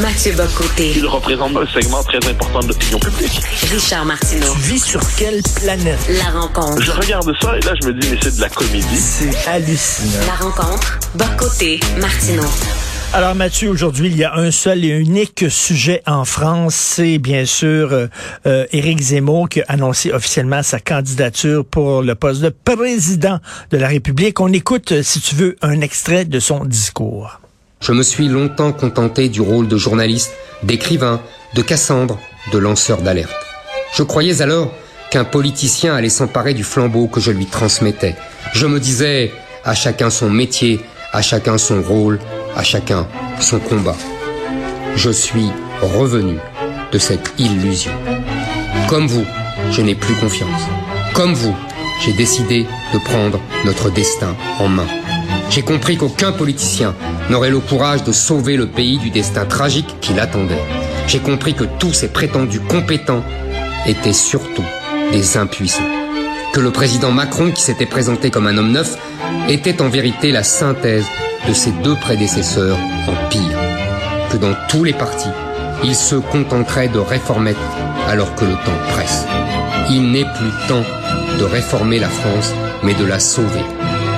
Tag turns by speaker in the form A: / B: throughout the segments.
A: Mathieu Bocoté.
B: Il représente un segment très important de l'opinion publique.
A: Richard Martineau.
C: Tu vis sur quelle planète?
A: La rencontre.
B: Je regarde ça et là, je me dis, mais c'est de la comédie.
C: C'est hallucinant.
A: La rencontre. Bocoté. Martineau.
C: Alors Mathieu, aujourd'hui, il y a un seul et unique sujet en France, c'est bien sûr euh, euh, Éric Zemmour qui a annoncé officiellement sa candidature pour le poste de président de la République. On écoute, euh, si tu veux, un extrait de son discours.
D: Je me suis longtemps contenté du rôle de journaliste, d'écrivain, de Cassandre, de lanceur d'alerte. Je croyais alors qu'un politicien allait s'emparer du flambeau que je lui transmettais. Je me disais, à chacun son métier, à chacun son rôle, à chacun son combat. Je suis revenu de cette illusion. Comme vous, je n'ai plus confiance. Comme vous, j'ai décidé de prendre notre destin en main. J'ai compris qu'aucun politicien n'aurait le courage de sauver le pays du destin tragique qui l'attendait. J'ai compris que tous ces prétendus compétents étaient surtout des impuissants. Que le président Macron, qui s'était présenté comme un homme neuf, était en vérité la synthèse de ses deux prédécesseurs en pire. Que dans tous les partis, il se contenterait de réformer alors que le temps presse. Il n'est plus temps de réformer la France, mais de la sauver.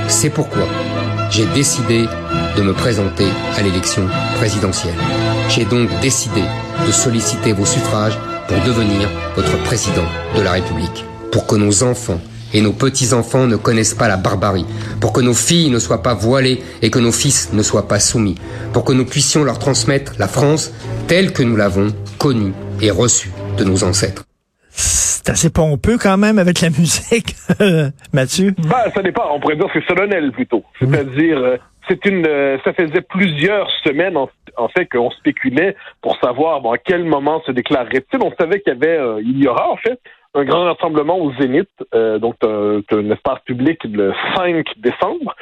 D: C'est pourquoi j'ai décidé de me présenter à l'élection présidentielle. J'ai donc décidé de solliciter vos suffrages pour devenir votre président de la République, pour que nos enfants et nos petits-enfants ne connaissent pas la barbarie, pour que nos filles ne soient pas voilées et que nos fils ne soient pas soumis, pour que nous puissions leur transmettre la France telle que nous l'avons connue et reçue de nos ancêtres.
C: C'est assez pompeux quand même avec la musique, Mathieu.
B: Ben, ça dépend. On pourrait dire que c'est solennel plutôt. C'est-à-dire, euh, c'est une, euh, ça faisait plusieurs semaines en, fait qu'on spéculait pour savoir bon, à quel moment se déclarerait-il. On savait qu'il y avait, euh, il y aura en fait un grand rassemblement au Zénith, euh, donc un, un espace public le 5 décembre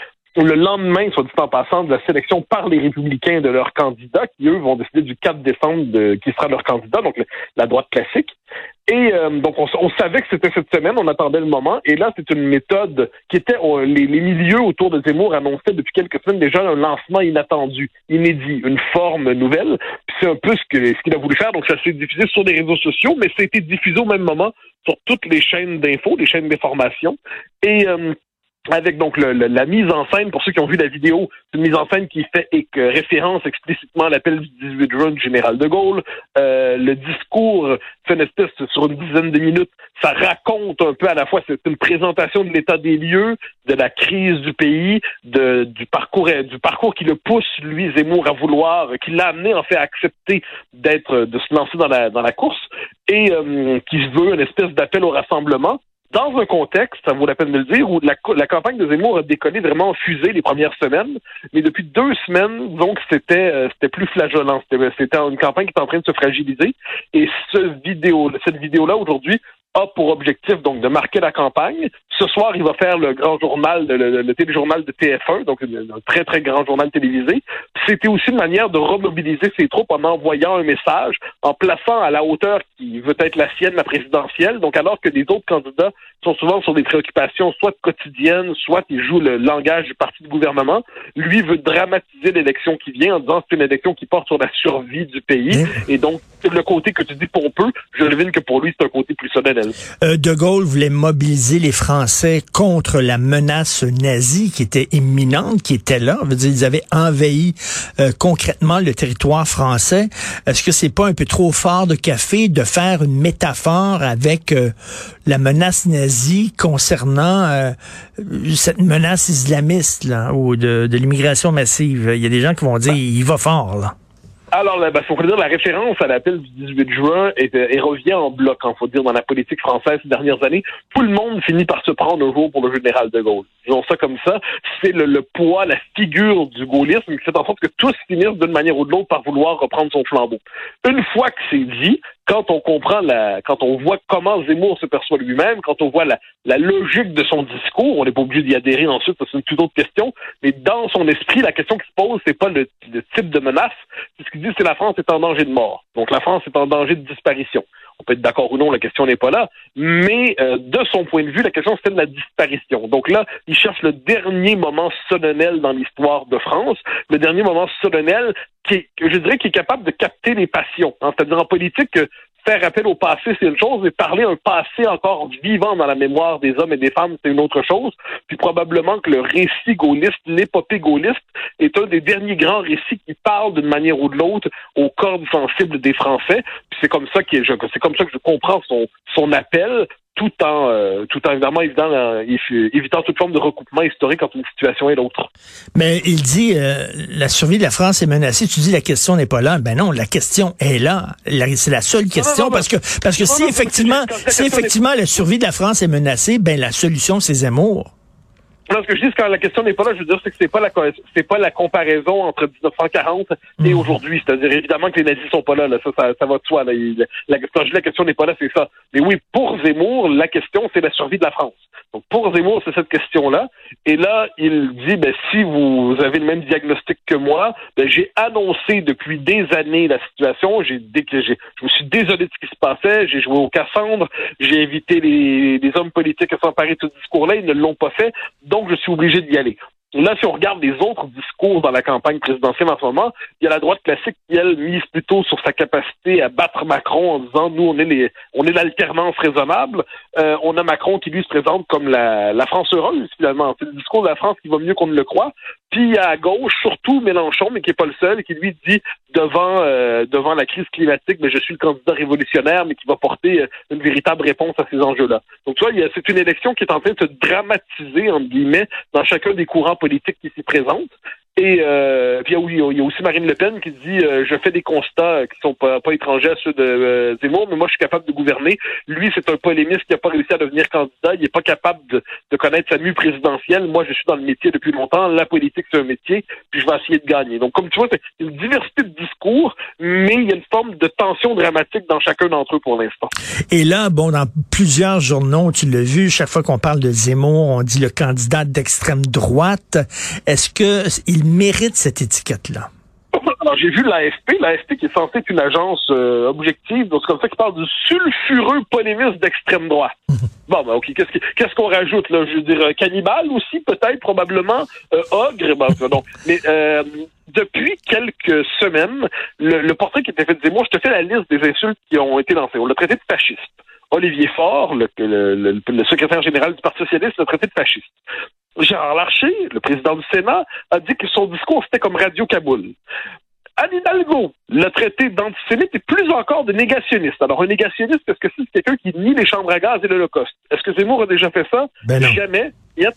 B: le lendemain, soit dit en passant, de la sélection par les républicains de leurs candidats, qui eux vont décider du 4 décembre de qui sera leur candidat, donc la droite classique. Et euh, donc on, savait que c'était cette semaine, on attendait le moment, et là c'est une méthode qui était les, les, milieux autour de Zemmour annonçaient depuis quelques semaines déjà un lancement inattendu, inédit, une forme nouvelle. C'est un peu ce qu'il a voulu faire, donc ça s'est diffusé sur les réseaux sociaux, mais ça a été diffusé au même moment sur toutes les chaînes d'infos, les chaînes d'information. Et euh, avec donc le, la mise en scène, pour ceux qui ont vu la vidéo, c'est une mise en scène qui fait référence explicitement à l'appel du 18 juin du général de Gaulle. Euh, le discours fait une espèce sur une dizaine de minutes. Ça raconte un peu à la fois, c'est une présentation de l'état des lieux, de la crise du pays, de, du parcours du parcours qui le pousse, lui, Zemmour, à vouloir, qui l'a amené en fait à accepter d'être, de se lancer dans la, dans la course et euh, qui veut une espèce d'appel au rassemblement dans un contexte, ça vaut la peine de le dire, où la, la campagne de Zemmour a décollé vraiment en fusée les premières semaines, mais depuis deux semaines, donc c'était euh, c'était plus flagellant. C'était une campagne qui est en train de se fragiliser. Et ce vidéo, cette vidéo-là aujourd'hui a pour objectif donc de marquer la campagne. Ce soir, il va faire le grand journal, le, le, téléjournal de TF1, donc un très très grand journal télévisé. C'était aussi une manière de remobiliser ses troupes en envoyant un message, en plaçant à la hauteur qui veut être la sienne, la présidentielle. Donc alors que les autres candidats sont souvent sur des préoccupations soit quotidiennes, soit ils jouent le langage du parti de gouvernement, lui veut dramatiser l'élection qui vient en disant que c'est une élection qui porte sur la survie du pays. Et donc le côté que tu dis pompeux, je devine que pour lui c'est un côté plus solennel.
C: Euh, de Gaulle voulait mobiliser les Français contre la menace nazie qui était imminente, qui était là. On veut dire, ils avaient envahi euh, concrètement le territoire français. Est-ce que c'est pas un peu trop fort de café de faire une métaphore avec euh, la menace nazie concernant cette menace islamiste là, ou de, de l'immigration massive? Il y a des gens qui vont dire, il va fort là.
B: Alors, il ben, faut dire la référence à l'appel du 18 juin et, et revient en bloc, il hein, faut dire, dans la politique française ces dernières années. Tout le monde finit par se prendre un jour pour le général de Gaulle. Disons ça comme ça. C'est le, le, poids, la figure du gaullisme qui fait en sorte que tous finissent d'une manière ou de l'autre par vouloir reprendre son flambeau. Une fois que c'est dit, quand on comprend la, quand on voit comment Zemmour se perçoit lui-même, quand on voit la, logique de son discours, on n'est pas obligé d'y adhérer ensuite, c'est une toute autre question, mais dans son esprit, la question qui se pose, c'est pas le, type de menace, ce qu'il dit, c'est la France est en danger de mort. Donc la France est en danger de disparition. On peut être d'accord ou non, la question n'est pas là. Mais euh, de son point de vue, la question c'est de la disparition. Donc là, il cherche le dernier moment solennel dans l'histoire de France, le dernier moment solennel qui je dirais, qui est capable de capter les passions. Hein. C'est-à-dire en politique, faire appel au passé, c'est une chose, mais parler un passé encore vivant dans la mémoire des hommes et des femmes, c'est une autre chose. Puis probablement que le récit gaulliste, l'épopée gaulliste, est un des derniers grands récits qui parle d'une manière ou de l'autre aux cordes sensibles des Français. Puis c'est comme ça que je, c'est comme ça que je comprends son, son appel tout en euh, tout en évidemment évident, euh, évitant toute forme de recoupement historique entre une situation et l'autre.
C: Mais il dit euh, la survie de la France est menacée. Tu dis la question n'est pas là. Ben non, la question est là. C'est la seule question parce que parce que si effectivement si effectivement la survie de la France est menacée, ben la solution c'est Zemmour.
B: Non, ce que je dis, quand la question n'est pas là, je veux dire, c'est que c'est pas la c'est pas la comparaison entre 1940 et mhm. aujourd'hui. C'est-à-dire évidemment que les nazis sont pas là, là. Ça, ça, va de soi. Là. La, quand je dis la question n'est pas là, c'est ça. Mais oui, pour Zemmour, la question, c'est la survie de la France. Donc pour Zemmour, c'est cette question-là. Et là, il dit, ben, si vous avez le même diagnostic que moi, ben, j'ai annoncé depuis des années la situation. J'ai, je me suis désolé de ce qui se passait. J'ai joué au Cassandre. J'ai évité les, les hommes politiques à s'emparer de ce discours-là. Ils ne l'ont pas fait. Donc, je suis obligé d'y aller. Là, si on regarde les autres discours dans la campagne présidentielle en ce moment, il y a la droite classique qui, elle, mise plutôt sur sa capacité à battre Macron en disant, nous, on est les, on est l'alternance raisonnable. Euh, on a Macron qui, lui, se présente comme la, la France heureuse, finalement. C'est le discours de la France qui va mieux qu'on ne le croit. Puis à gauche, surtout Mélenchon, mais qui n'est pas le seul, qui lui dit devant euh, devant la crise climatique, mais je suis le candidat révolutionnaire, mais qui va porter euh, une véritable réponse à ces enjeux-là. Donc tu vois, c'est une élection qui est en train de se dramatiser entre guillemets dans chacun des courants politiques qui s'y présentent. Et euh, puis il y, a, aussi Marine Le Pen qui dit euh, je fais des constats qui sont pas, étrangers à ceux de euh, Zemmour, mais moi je suis capable de gouverner. Lui, c'est un polémiste qui n'a pas réussi à devenir candidat. Il n'est pas capable de, de, connaître sa mue présidentielle. Moi, je suis dans le métier depuis longtemps. La politique, c'est un métier, puis je vais essayer de gagner. Donc, comme tu vois, c'est une diversité de discours, mais il y a une forme de tension dramatique dans chacun d'entre eux pour l'instant.
C: Et là, bon, dans plusieurs journaux, tu l'as vu, chaque fois qu'on parle de Zemmour, on dit le candidat d'extrême droite. Est-ce que il mérite cette étiquette-là?
B: Alors, j'ai vu l'AFP, l'AFP qui est censée être une agence euh, objective, donc c'est comme ça qu'il parle du sulfureux polémiste d'extrême droite. bon, ben, OK, qu'est-ce qu'on rajoute, là? Je veux dire, euh, cannibale aussi, peut-être, probablement, euh, ogre, ben, non. Mais depuis quelques semaines, le, portrait qui était fait Zemmour, je te fais la liste des insultes qui ont été lancées. On l'a traité de fasciste. Olivier Faure, le, le, secrétaire général du Parti socialiste, l'a traité de fasciste. Gérard Larcher, le président du Sénat, a dit que son discours, c'était comme Radio Kaboul. Anne Hidalgo l'a traité d'antisémite et plus encore de négationniste. Alors, un négationniste, est-ce que c'est quelqu'un qui nie les chambres à gaz et l'Holocauste? Est-ce que Zemmour a déjà fait ça?
C: Ben
B: Jamais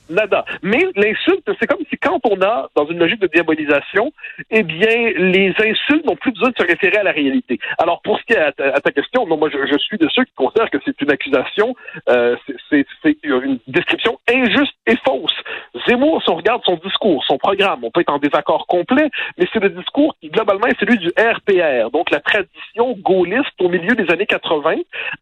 B: nada. Mais l'insulte, c'est comme si quand on a, dans une logique de diabolisation, eh bien, les insultes n'ont plus besoin de se référer à la réalité. Alors, pour ce qui est à ta, question, moi, je, suis de ceux qui considèrent que c'est une accusation, euh, c'est une description injuste et fausse. Zemmour, si on regarde son discours, son programme, on peut être en désaccord complet, mais c'est le discours qui, globalement, est celui du RPR, donc la tradition gaulliste au milieu des années 80,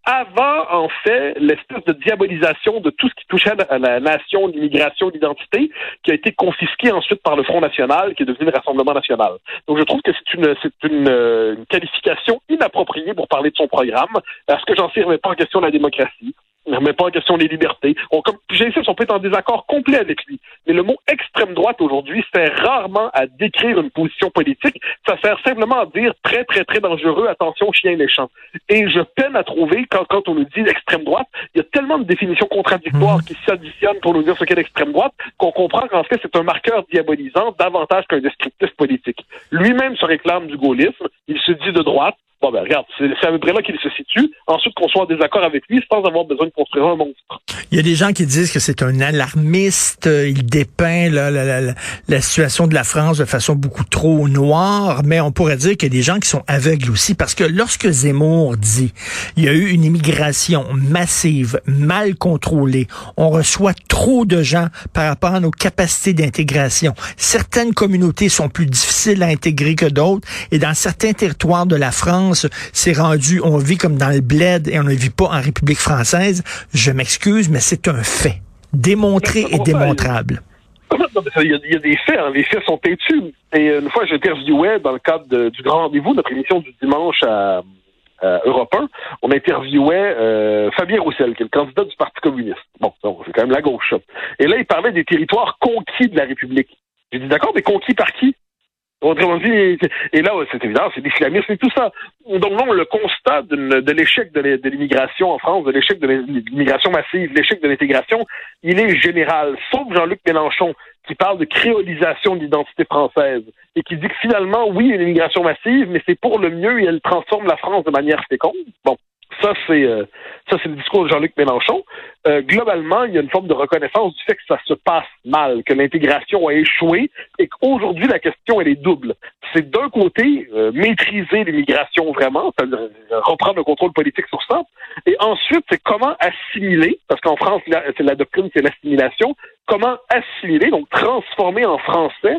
B: avant, en fait, l'espèce de diabolisation de tout ce qui touchait à la nation l'immigration, l'identité, qui a été confisquée ensuite par le Front National, qui est devenu le Rassemblement National. Donc je trouve que c'est une, qualification inappropriée pour parler de son programme. Est-ce que j'en sais remet pas en question la démocratie? Ne remet pas en question les libertés. On, comme on peut être en désaccord complet avec lui. Mais le mot extrême droite aujourd'hui sert rarement à décrire une position politique. Ça sert simplement à dire très, très, très dangereux, attention, chien méchant. Et je peine à trouver, quand, quand on nous dit extrême droite, il y a tellement de définitions contradictoires mhm. qui s'additionnent pour nous dire ce qu'est l'extrême droite qu'on comprend qu'en fait, c'est un marqueur diabolisant davantage qu'un descriptif politique. Lui-même se réclame du gaullisme. Il se dit de droite. Ben, regarde, c'est à peu près qu'il se situe. Ensuite, qu'on soit en désaccord avec lui sans avoir besoin de construire un monstre.
C: Il y a des gens qui disent que c'est un alarmiste. Il dépeint la, la, la, situation de la France de façon beaucoup trop noire. Mais on pourrait dire qu'il y a des gens qui sont aveugles aussi. Parce que lorsque Zemmour dit il y a eu une immigration massive, mal contrôlée, on reçoit trop de gens par rapport à nos capacités d'intégration. Certaines communautés sont plus difficiles à intégrer que d'autres. Et dans certains territoires de la France, c'est rendu, on vit comme dans le bled et on ne vit pas en République française. Je m'excuse, mais c'est un fait. Démontré et démontrable.
B: Il y, a, des faits, hein. les faits sont têtus. Et une fois, j'interviewais dans le cadre du grand rendez-vous, notre émission du dimanche à, euh, Europe 1, on interviewait euh, Fabien Roussel, qui est le candidat du Parti communiste. Bon, c'est quand même la gauche. Et là, il parlait des territoires conquis de la République. J'ai dit, d'accord, mais conquis par qui? Autrement dit, et là, c'est évident, c'est l'islamisme et tout ça. Donc non, le constat de, l'échec de l'immigration en France, de l'échec de l'immigration massive, l'échec de l'intégration, il est général. Sauf Jean-Luc Mélenchon, qui parle de créolisation de l'identité française et qui dit que finalement, oui, une immigration massive, mais c'est pour le mieux et elle transforme la France de manière féconde. Bon, ça c'est euh, ça c'est le discours de Jean-Luc Mélenchon. Euh, globalement, il y a une forme de reconnaissance du fait que ça se passe mal, que l'intégration a échoué et qu'aujourd'hui la question elle est double. C'est d'un côté euh, maîtriser l'immigration vraiment, euh, reprendre le contrôle politique sur ça, et ensuite c'est comment assimiler, parce qu'en France c'est la doctrine c'est l'assimilation, comment assimiler, donc transformer en français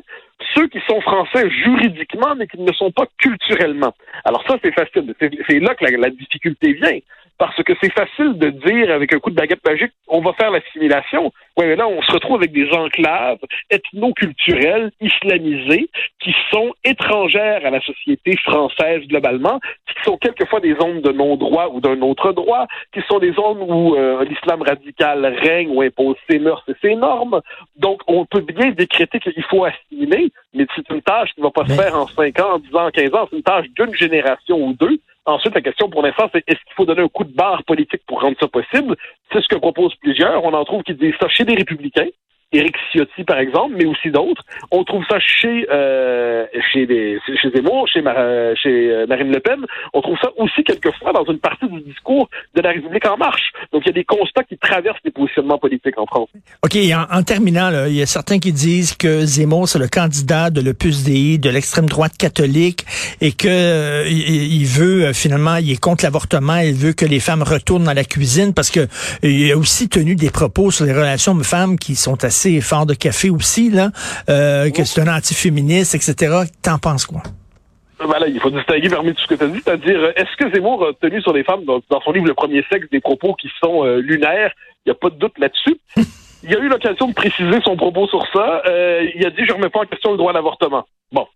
B: ceux qui sont français juridiquement, mais qui ne le sont pas culturellement. Alors ça, c'est facile. C'est là que la, la difficulté vient. Parce que c'est facile de dire avec un coup de baguette magique, on va faire l'assimilation. Oui, mais là, on se retrouve avec des enclaves ethno-culturelles, islamisées, qui sont étrangères à la société française globalement, qui sont quelquefois des zones de non-droit ou d'un autre droit, qui sont des zones où euh, l'islam radical règne ou impose ses mœurs et ses normes. Donc, on peut bien décréter qu'il faut assimiler, mais c'est une tâche qui ne va pas
C: Mais-
B: se faire en 5 ans, en 10 ans, en 15 ans. C'est une tâche d'une génération ou deux. Ensuite, la question pour l'instant, c'est est-ce qu'il faut donner un coup de barre politique pour rendre ça possible? C'est ce que proposent plusieurs. On en trouve qui disent ça chez les républicains. Éric Ciotti, par exemple, mais aussi d'autres. On trouve ça chez euh, chez, les, chez Zemmour, chez, Mar- chez euh, Marine Le Pen. On trouve ça aussi quelquefois dans une partie du discours de la République en marche. Donc, il y a des constats qui traversent les positionnements politiques en France.
C: OK, en, en terminant, là, il y a certains qui disent que Zemmour, c'est le candidat de l'Opus Dei, de l'extrême droite catholique, et que euh, il veut, euh, finalement, il est contre l'avortement, il veut que les femmes retournent dans la cuisine, parce que euh, il a aussi tenu des propos sur les relations hommes-femmes qui sont assez forts de café aussi, là, euh, que c'est un antiféministe, etc. T'en penses quoi?
B: Ben là, il faut distinguer parmi tout ce que tu as dit, c'est-à-dire, euh, est-ce que Zemmour a tenu sur les femmes dans, dans son livre Le Premier Sexe des propos qui sont euh, lunaires? Il n'y a pas de doute là-dessus. Il a eu l'occasion de préciser son propos sur ça. Euh, il a dit, je remets pas en question le droit à l'avortement. Bon.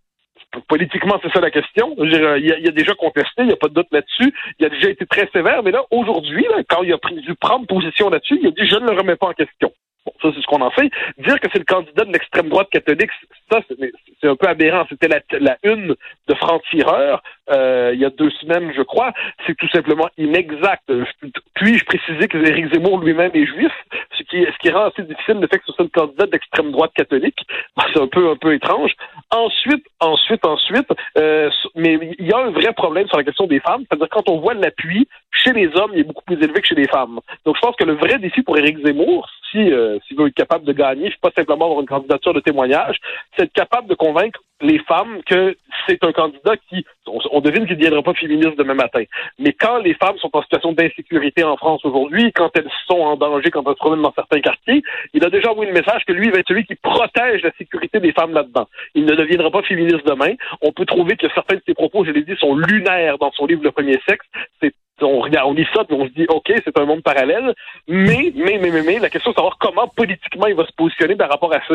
B: Politiquement, c'est ça la question. Euh, il, a, il a déjà contesté, il n'y a pas de doute là-dessus. Il a déjà été très sévère, mais là, aujourd'hui, quand il a pris, dû prendre position là-dessus, il a dit, je ne le remets pas en question. Bon, ça, c'est ce qu'on en fait. Dire que c'est le candidat de l'extrême droite catholique, ça, c'est un peu aberrant. C'était la, la une de franc-tireur euh, il y a deux semaines, je crois. C'est tout simplement inexact. Puis-je préciser que Éric Zemmour lui-même est juif, ce qui, ce qui rend assez difficile le fait que ce soit le candidat de l'extrême droite catholique. C'est un peu, un peu étrange. Ensuite, ensuite, ensuite, euh, mais il y a un vrai problème sur la question des femmes. C'est-à-dire quand on voit l'appui chez les hommes, il est beaucoup plus élevé que chez les femmes. Donc, je pense que le vrai défi pour Éric Zemmour, si euh, s'il veut être capable de gagner, pas simplement avoir une candidature de témoignage, c'est être capable de convaincre les femmes que c'est un candidat qui, on devine qu'il ne deviendra pas féministe demain matin. Mais quand les femmes sont en situation d'insécurité en France aujourd'hui, quand elles sont en danger, quand elles se promènent dans certains quartiers, il a déjà envoyé le message que lui va être celui qui protège la sécurité des femmes là-dedans. Il ne deviendra pas féministe demain. On peut trouver que certains de ses propos, je l'ai dit, sont lunaires dans son livre Le Premier Sexe. On on lit ça, puis on se dit, OK, c'est un monde parallèle. Mais, mais, mais, mais, mais, la question, de savoir comment politiquement il va se positionner par rapport à ça.